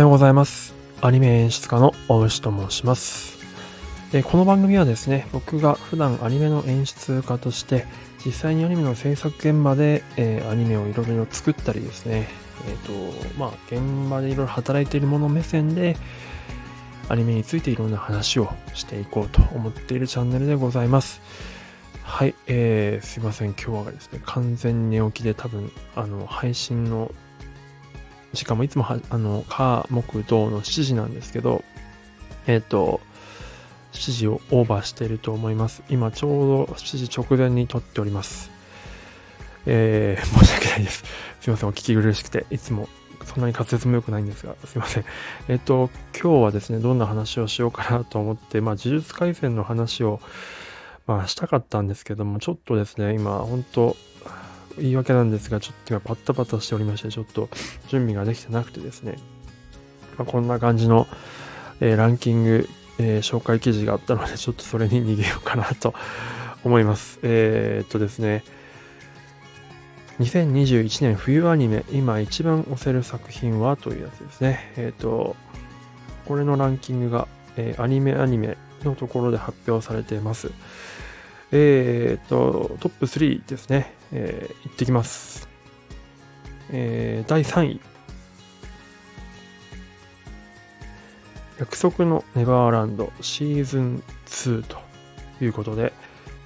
ようございます。アニメ演出家の大牛と申します。えこの番組はですね、僕が普段アニメの演出家として、実際にアニメの制作現場で、えーアニメをいろいろ作ったりですね、えっ、と、まあ、現場でいろいろ働いている者目線で、アニメについていろんな話をしていこうと思っているチャンネルでございます。はい、えー、すいません、今日はですね、完全寝起きで多分、あの、配信の時間もいつもは、あの、火、木、土の7時なんですけど、えっ、と、7時をオーバーしていると思います。今ちょうど7時直前に撮っております。えー、申し訳ないです。すいません、お聞き苦しくて、いつもそんなに滑舌も良くないんですが、すいません。えっ、と、今日はですね、どんな話をしようかなと思って、まあ、呪術廻戦の話を、まあ、したかったんですけども、ちょっとですね、今、本当言い訳なんですが、ちょっと今パッタパタしておりまして、ちょっと準備ができてなくてですね、まあ、こんな感じの、えーランキング、えー紹介記事があったので、ちょっとそれに逃げようかなと思います。えーっとですね、2021年冬アニメ、今一番推せる作品はというやつですね。えっと、これのランキングが、えアニメアニメのところで発表されています。えーっと、トップ3ですね。えー、いってきます。えー第3位。約束のネバーランドシーズン2ということで、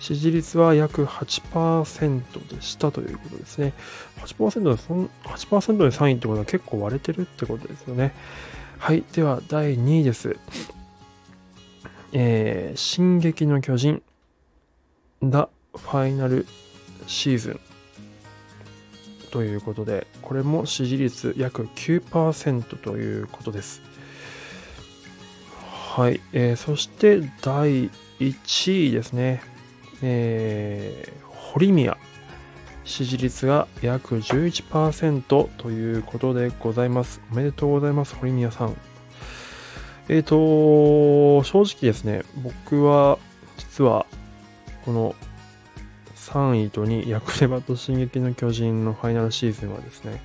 支持率は約8%でしたということですね。8%でそん8%で3位ってことは結構割れてるってことですよね。はい。では、第2位です。えー、進撃の巨人、ザ・ファイナルシーズンということで、これも支持率約9%ということです。はい、えーそして第1位ですね。えー、堀宮。支持率が約11%ということでございます。おめでとうございます、堀宮さん。えっ、と、正直ですね、僕は実はこの3位と2位、ヤクネバと進撃の巨人のファイナルシーズンはですね、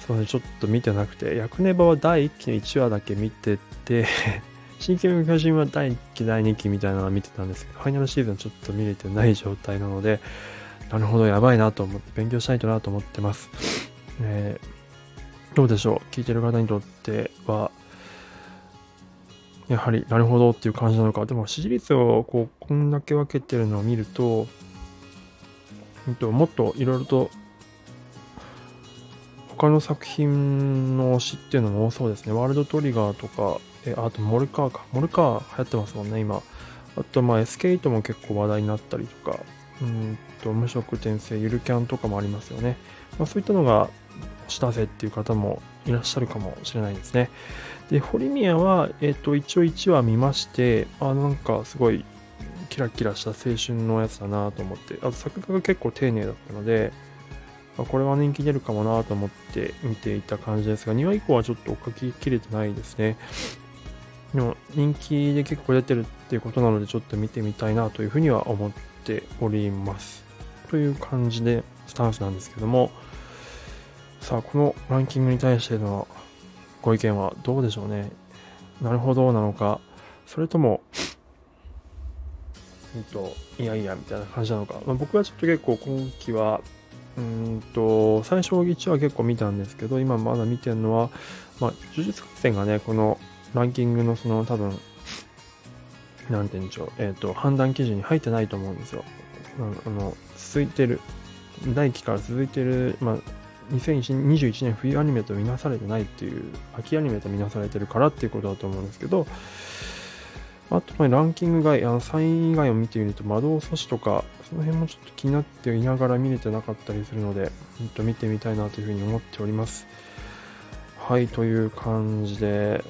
すいません、ちょっと見てなくて、ヤクネバは第1期の1話だけ見てて、進撃の巨人は第1期、第2期みたいなのは見てたんですけど、ファイナルシーズンちょっと見れてない状態なので、なるほど、やばいなと思って、勉強したいとなと思ってます。えーどうでしょう？聞いてる方にとっては、やはり、なるほどっていう感じなのか。でも、支持率をこう、こんだけ分けてるのを見る、ともっといろいろと、他の作品の推しっていうのも多そうですね。ワールドトリガーとか、えあとモルカーか。モルカー流行ってますもんね、今。あと、まあ、SK8 も結構話題になったりとか、うんと、無色転生、ゆるキャンとかもありますよね。まあ、そういったのが、したぜっていう方もいらっしゃるかもしれないですね。で、堀宮は、えっ、と、一応1話見まして、あ、なんかすごい、キラキラした青春のやつだなと思って、あと作画が結構丁寧だったので、あこれは人気出るかもなと思って見ていた感じですが、2話以降はちょっと追っかけきれてないですね。でも、人気で結構出てるっていうことなので、ちょっと見てみたいなというふうには思っております。という感じで、スタンスなんですけども、さあ、このランキングに対してのご意見はどうでしょうね。なるほどなのか、それとも、うんと、いやいやみたいな感じなのか。まあ、僕はちょっと結構今期は、うんと、最初1話結構見たんですけど、今まだ見てるのは、まあ、呪術廻戦がね、このランキングのその多分、なんて言うんでしょう、えっ、と、判断基準に入ってないと思うんですよ。あの、あの続いてる、第1期から続いてる、まあ、2021年冬アニメとみなされてないっていう、秋アニメとみなされてるからっていうことだと思うんですけど、あと、ランキング外、あの3位以外を見てみると、魔導阻止とか、その辺もちょっと気になっていながら見れてなかったりするので、ほんと見てみたいなというふうに思っております。はい、という感じで、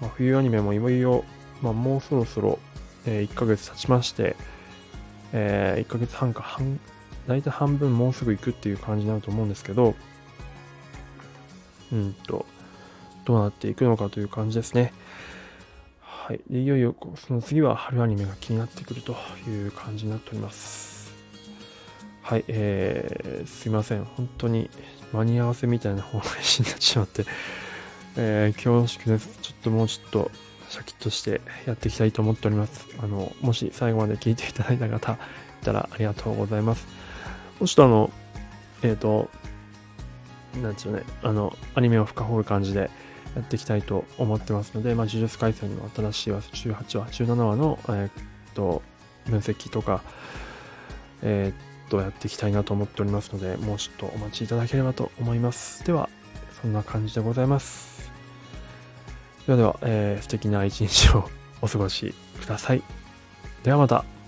まあ、冬アニメもいよいよ、まあ、もうそろそろ、え1ヶ月経ちまして、え1ヶ月半か半、大体半分もうすぐ行くっていう感じになると思うんですけど、うんと、どうなっていくのかという感じですね。はい。でいよいよ、その次は春アニメが気になってくるという感じになっております。はい。えー、すいません。本当に間に合わせみたいな方配信になってしまって、えー、恐縮です。ちょっともうちょっとシャキッとしてやっていきたいと思っております。あの、もし最後まで聞いていただいた方いたらありがとうございます。もうちょっとあの、えっ、ー、と、なんでしょうね、あの、アニメを深掘る感じでやっていきたいと思ってますので、まあ、呪術廻戦の新しい話、18話、17話の、えっ、と、分析とか、えっ、と、やっていきたいなと思っておりますので、もうちょっとお待ちいただければと思います。では、そんな感じでございます。ではでは、えー、素敵な一日をお過ごしください。ではまた。